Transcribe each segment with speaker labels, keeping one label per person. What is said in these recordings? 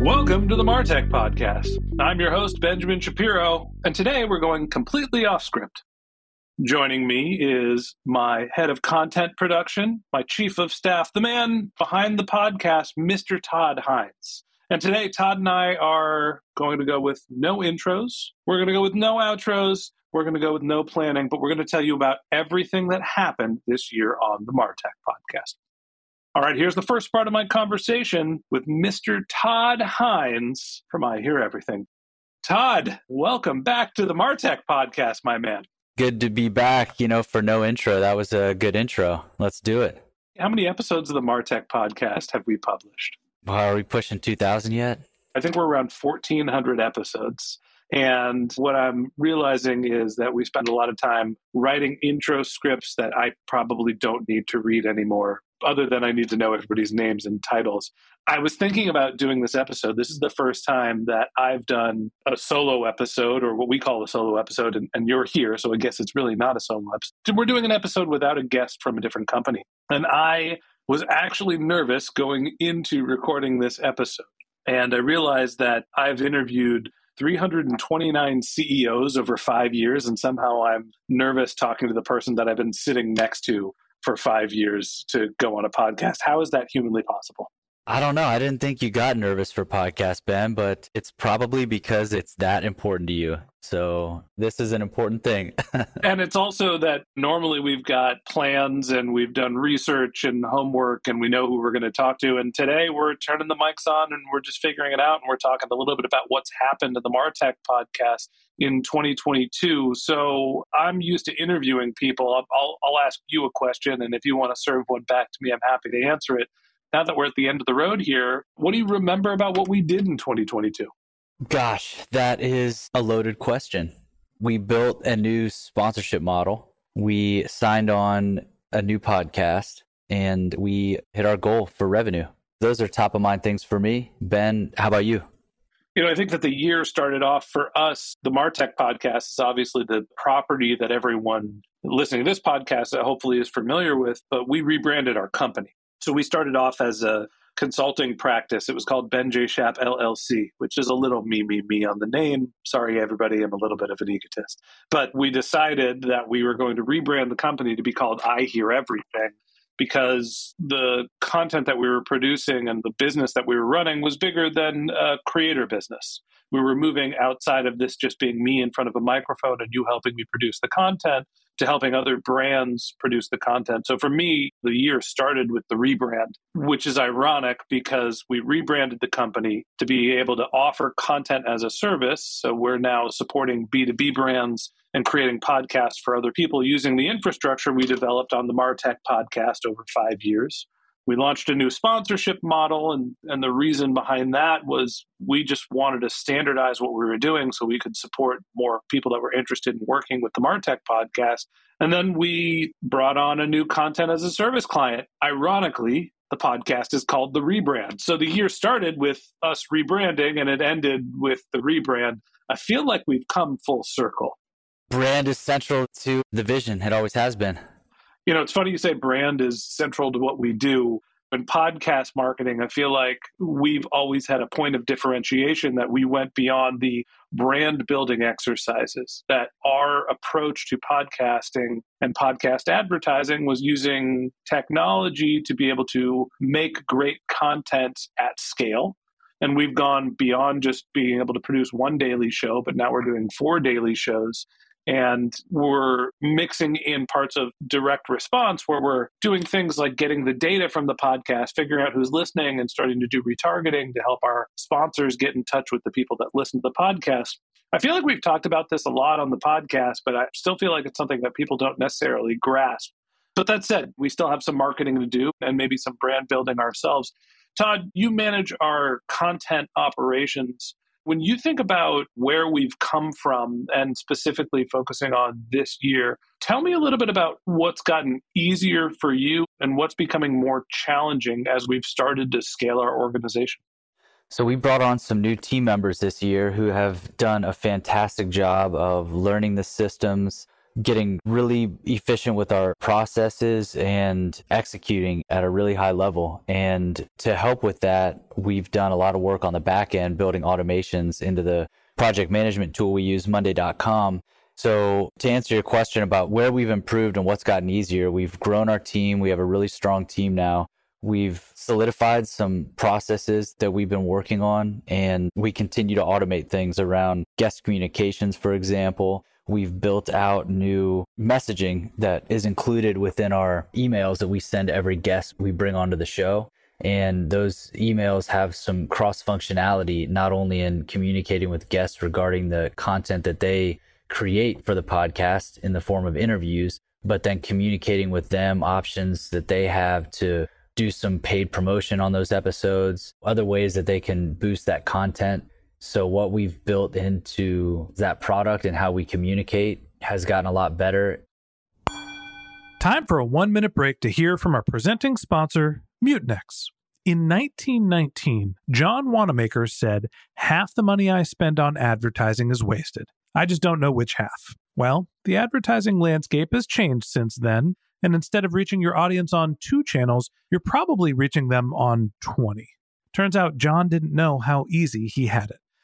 Speaker 1: Welcome to the Martech Podcast. I'm your host, Benjamin Shapiro, and today we're going completely off script. Joining me is my head of content production, my chief of staff, the man behind the podcast, Mr. Todd Hines. And today, Todd and I are going to go with no intros. We're going to go with no outros. We're going to go with no planning, but we're going to tell you about everything that happened this year on the Martech podcast. All right, here's the first part of my conversation with Mr. Todd Hines from I Hear Everything. Todd, welcome back to the Martech podcast, my man.
Speaker 2: Good to be back, you know, for no intro. That was a good intro. Let's do it.
Speaker 1: How many episodes of the Martech podcast have we published?
Speaker 2: Well, are we pushing 2000 yet?
Speaker 1: I think we're around 1400 episodes. And what I'm realizing is that we spend a lot of time writing intro scripts that I probably don't need to read anymore other than I need to know everybody's names and titles. I was thinking about doing this episode. This is the first time that I've done a solo episode, or what we call a solo episode, and, and, you're here, so I guess it's really not a solo episode. We're doing an episode without a guest from a different company. And I was actually nervous going into recording this episode. And I realized that I've interviewed 329 CEOs over five years, and somehow I'm nervous talking to the person that I've been sitting next to for five years to go on a podcast. How is that humanly possible?
Speaker 2: I don't know. I didn't think you got nervous for podcast, Ben, but it's probably because it's that important to you. So this is an important thing.
Speaker 1: and it's also that normally we've got plans and we've done research and homework and we know who we're going to talk to. And today we're turning the mics on and we're just figuring it out and we're talking a little bit about what's happened to the Martech podcast in 2022. So I'm used to interviewing people. I'll, I'll, ask you a question, and if you want to serve one back to me, I'm happy to answer it now that we're at the end of the road here, what do you remember about what we did in 2022?
Speaker 2: Gosh, that is a loaded question. We built a new sponsorship model. We signed on a new podcast and we hit our goal for revenue. Those are top of mind things for me. Ben, how about you?
Speaker 1: You know, I think that the year started off for us. The Martech podcast is obviously the property that everyone listening to this podcast hopefully is familiar with, but we rebranded our company. So we started off as a consulting practice. It was called Ben J. Shap LLC, which is a little me, me, me on the name. Sorry, everybody, I'm a little bit of an egotist. But we decided that we were going to rebrand the company to be called I Hear Everything because the content that we were producing and the business that we were running was bigger than a creator business. We were moving outside of this just being me in front of a microphone and you helping me produce the content to helping other brands produce the content. So for me, the year started with the rebrand, which is ironic because we rebranded the company to be able to offer content as a service. So we're now supporting B2B brands and creating podcasts for other people using the infrastructure we developed on the Martech podcast over five years we launched a new sponsorship model and, and the reason behind that was we just wanted to standardize what we were doing so we could support more people that were interested in working with the martech podcast. And then we brought on a new content as a service client. Ironically the podcast is called the rebrand. So the year started with us rebranding and it ended with the rebrand. I feel like we've come full circle.
Speaker 2: Brand is central to the vision. It always has been.
Speaker 1: You know, it's funny you say brand is central to what we do. In podcast marketing, I feel like we've always had a point of differentiation that we went beyond the brand building exercises, that our approach to podcasting and podcast advertising was using technology to be able to make great content at scale and we've gone beyond just being able to produce one daily show, but now we're doing four daily shows. And we're mixing in parts of direct response where we're doing things like getting the data from the podcast, figuring out who's listening, and starting to do retargeting to help our sponsors get in touch with the people that listen to the podcast. I feel like we've talked about this a lot on the podcast, but I still feel like it's something that people don't necessarily grasp. But that said, we still have some marketing to do and maybe some brand building ourselves. Todd, you manage our content operations. When you think about where we've come from and specifically focusing on this year, tell me a little bit about what's gotten easier for you and what's becoming more challenging as we've started to scale our organization.
Speaker 2: So, we brought on some new team members this year who have done a fantastic job of learning the systems, getting really efficient with our processes and executing at a really high level. And to help with that, we've done a lot of work on the back end, building automations into the project management tool we use, Monday.com. So, to answer your question about where we've improved and what's gotten easier, we've grown our team. We have a really strong team now. We've solidified some processes that we've been working on, and we continue to automate things around guest communications, for example. We've built out new messaging that is included within our emails that we send every guest we bring onto the show. And those emails have some cross functionality, not only in communicating with guests regarding the content that they create for the podcast in the form of interviews, but then communicating with them options that they have to do some paid promotion on those episodes, other ways that they can boost that content. So what we've built into that product and how we communicate has gotten a lot better.
Speaker 3: Time for a one minute break to hear from our presenting sponsor, Mutinex. In 1919, John Wanamaker said, Half the money I spend on advertising is wasted. I just don't know which half. Well, the advertising landscape has changed since then, and instead of reaching your audience on two channels, you're probably reaching them on 20. Turns out John didn't know how easy he had it.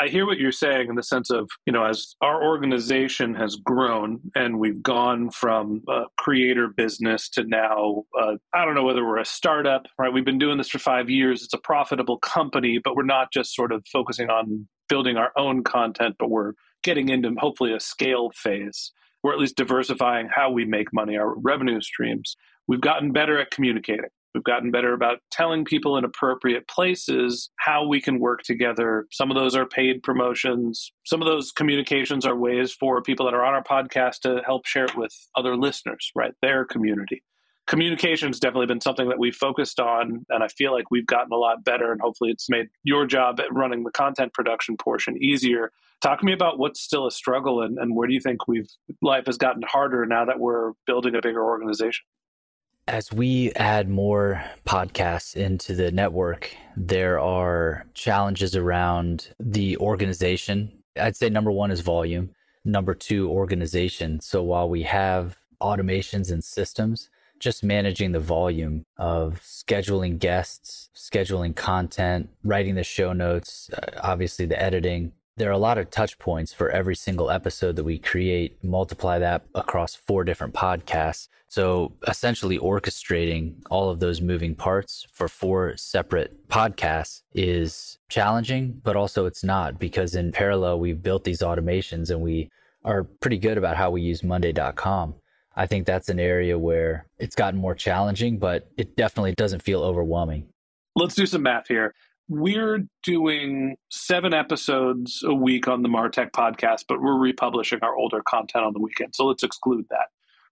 Speaker 1: I hear what you're saying in the sense of, you know, as our organization has grown and we've gone from a creator business to now, uh, I don't know whether we're a startup, right? We've been doing this for five years. It's a profitable company, but we're not just sort of focusing on building our own content, but we're getting into hopefully a scale phase. We're at least diversifying how we make money, our revenue streams. We've gotten better at communicating. We've gotten better about telling people in appropriate places how we can work together. Some of those are paid promotions. Some of those communications are ways for people that are on our podcast to help share it with other listeners, right? Their community. Communication has definitely been something that we've focused on, and I feel like we've gotten a lot better. And hopefully, it's made your job at running the content production portion easier. Talk to me about what's still a struggle, and, and where do you think we've life has gotten harder now that we're building a bigger organization?
Speaker 2: As we add more podcasts into the network, there are challenges around the organization. I'd say number one is volume, number two, organization. So while we have automations and systems, just managing the volume of scheduling guests, scheduling content, writing the show notes, uh, obviously the editing. There are a lot of touch points for every single episode that we create. Multiply that across four different podcasts. So essentially orchestrating all of those moving parts for four separate podcasts is challenging, but also it's not because in parallel, we've built these automations and we are pretty good about how we use Monday.com. I think that's an area where it's gotten more challenging, but it definitely doesn't feel overwhelming.
Speaker 1: Let's do some math here. We're doing seven episodes a week on the Martech podcast, but we're republishing our older content on the weekend. So let's exclude that.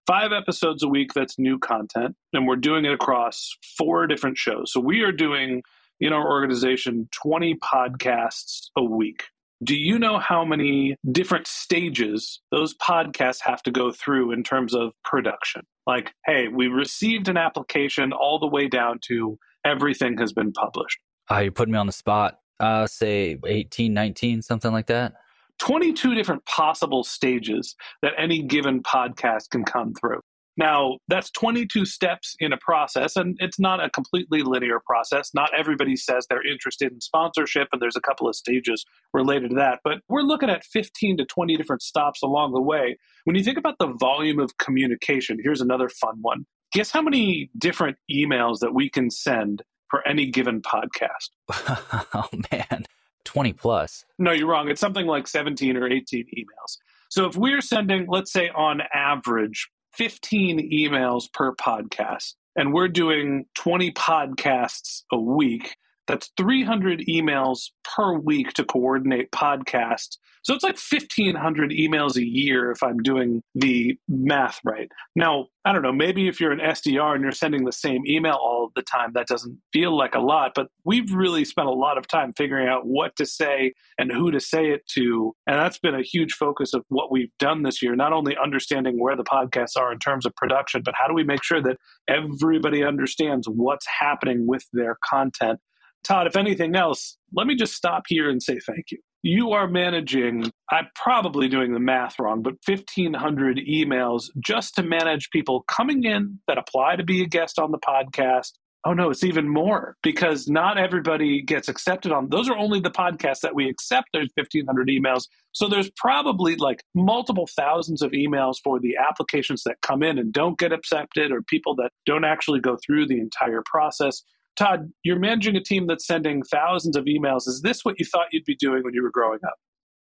Speaker 1: Five episodes a week, that's new content. And we're doing it across four different shows. So we are doing in our organization 20 podcasts a week do you know how many different stages those podcasts have to go through in terms of production? Like, hey, we received an application all the way down to everything has been published.
Speaker 2: Uh, you put me on the spot. Uh, say 18, 19, something like that.
Speaker 1: 22 different possible stages that any given podcast can come through. Now, that's 22 steps in a process, and it's not a completely linear process. Not everybody says they're interested in sponsorship, and there's a couple of stages related to that. But we're looking at 15 to 20 different stops along the way. When you think about the volume of communication, here's another fun one. Guess how many different emails that we can send for any given podcast?
Speaker 2: oh, man. 20 plus.
Speaker 1: No, you're wrong. It's something like 17 or 18 emails. So if we're sending, let's say on average, 15 emails per podcast, and we're doing 20 podcasts a week. That's 300 emails per week to coordinate podcasts so it's like 1,500 emails a year if I'm doing the math right. Now, I don't know, maybe if you're an SDR and you're sending the same email all the time, that doesn't feel like a lot, but we've really spent a lot of time figuring out what to say and who to say it to. And that's been a huge focus of what we've done this year, not only understanding where the podcasts are in terms of production, but how do we make sure that everybody understands what's happening with their content. Todd, if anything else, let me just stop here and say thank you you are managing, I'm probably doing the math wrong, but 1,500 emails just to manage people coming in that apply to be a guest on the podcast. Oh no, it's even more because not everybody gets accepted on those are only the podcasts that we accept. There's 1,500 emails. So there's probably like multiple thousands of emails for the applications that come in and don't get accepted or people that don't actually go through the entire process. Todd, you're managing a team that's sending thousands of emails. Is this what you thought you'd be doing when you were growing up?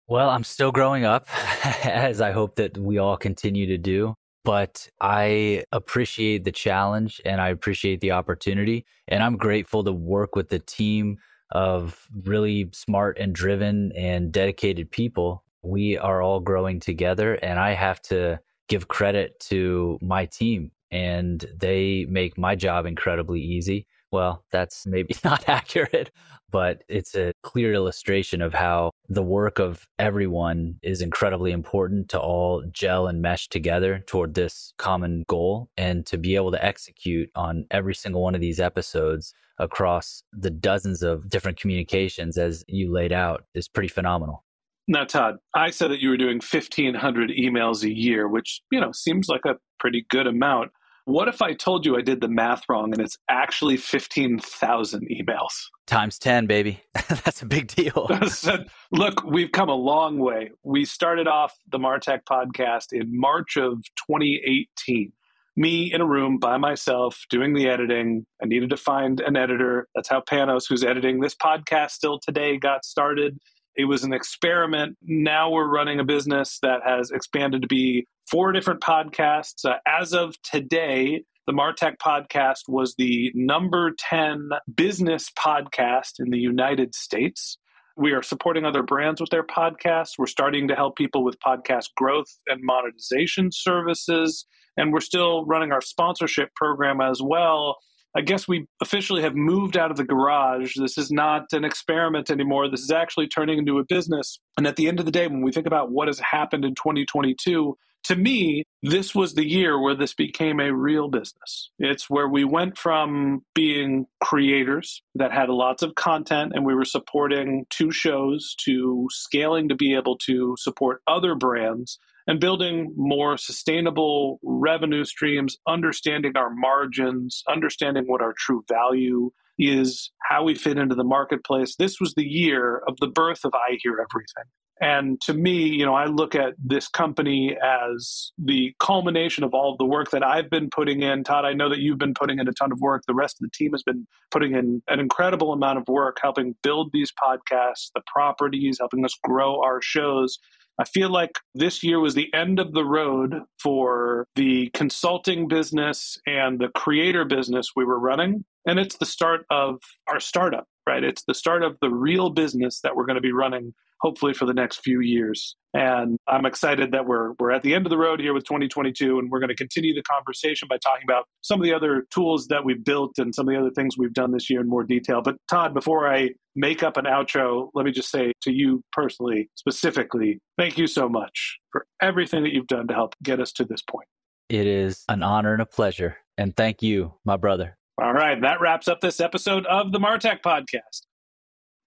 Speaker 2: Well, I'm still growing up, as I hope that we all continue to do. But I appreciate the challenge and I appreciate the opportunity. And I'm grateful to work with the team of really smart and driven and dedicated people. We are all growing together, and I have to give credit to my team, and they make my job incredibly easy. Well, that's maybe not accurate, but it's a clear illustration of how the work of everyone is incredibly important to all gel and mesh together toward this common goal and to be able to execute on every single one of these episodes across the dozens of different communications as you laid out is pretty phenomenal.
Speaker 1: Now, Todd, I said that you were doing 1,500 emails a year, which, you know, seems like a pretty good amount. What if I told you I did the math wrong and it's actually 15,000 emails?
Speaker 2: Times 10, baby. That's a big deal.
Speaker 1: Look, we've come a long way. We started off the Martech podcast in March of 2018. Me in a room by myself doing the editing. I needed to find an editor. That's how Panos, who's editing this podcast still today, got started. It was an experiment. Now we're running a business that has expanded to be four different podcasts. Uh, as of today, the Martech podcast was the number 10 business podcast in the United States. We are supporting other brands with their podcasts. We're starting to help people with podcast growth and monetization services. And we're still running our sponsorship program as well I guess we officially have moved out of the garage. This is not an experiment anymore. This is actually turning into a business. And at the end of the day, when we think about what has happened in 2022, to me, this was the year where this became a real business. It's where we went from being creators that had lots of content and we were supporting two shows to scaling to be able to support other brands and building more sustainable revenue streams, understanding our margins, understanding what our true value is, how we fit into the marketplace. This was the year of the birth of I Hear Everything. And to me, you know, I look at this company as the culmination of all of the work that I've been putting in. Todd, I know that you've been putting in a ton of work. The rest of the team has been putting in an incredible amount of work helping build these podcasts, the properties, helping us grow our shows. I feel like this year was the end of the road for the consulting business and the creator business we were running. And it's the start of our startup, right? It's the start of the real business that we're going to be running hopefully for the next few years. And I'm excited that we're we're at the end of the road here with 2022 and we're going to continue the conversation by talking about some of the other tools that we've built and some of the other things we've done this year in more detail. But Todd, before I make up an outro, let me just say to you personally, specifically, thank you so much for everything that you've done to help get us to this point.
Speaker 2: It is an honor and a pleasure. And thank you, my brother.
Speaker 1: All right, that wraps up this episode of the Martech Podcast.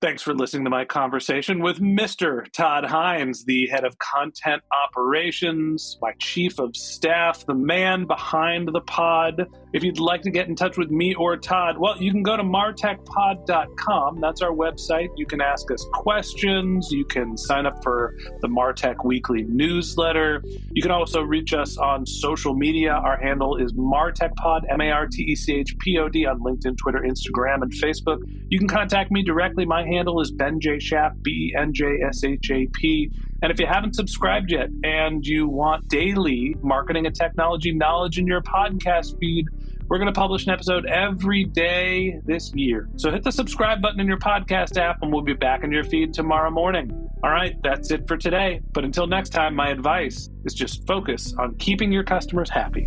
Speaker 1: Thanks for listening to my conversation with Mr. Todd Hines, the head of content operations, my chief of staff, the man behind the pod. If you'd like to get in touch with me or Todd, well, you can go to martechpod.com. That's our website. You can ask us questions. You can sign up for the Martech weekly newsletter. You can also reach us on social media. Our handle is martechpod, M A R T E C H P O D, on LinkedIn, Twitter, Instagram, and Facebook. You can contact me directly. My handle is Ben J. Shap, B E N J S H A P. And if you haven't subscribed yet and you want daily marketing and technology knowledge in your podcast feed, we're going to publish an episode every day this year. So hit the subscribe button in your podcast app and we'll be back in your feed tomorrow morning. All right, that's it for today. But until next time, my advice is just focus on keeping your customers happy.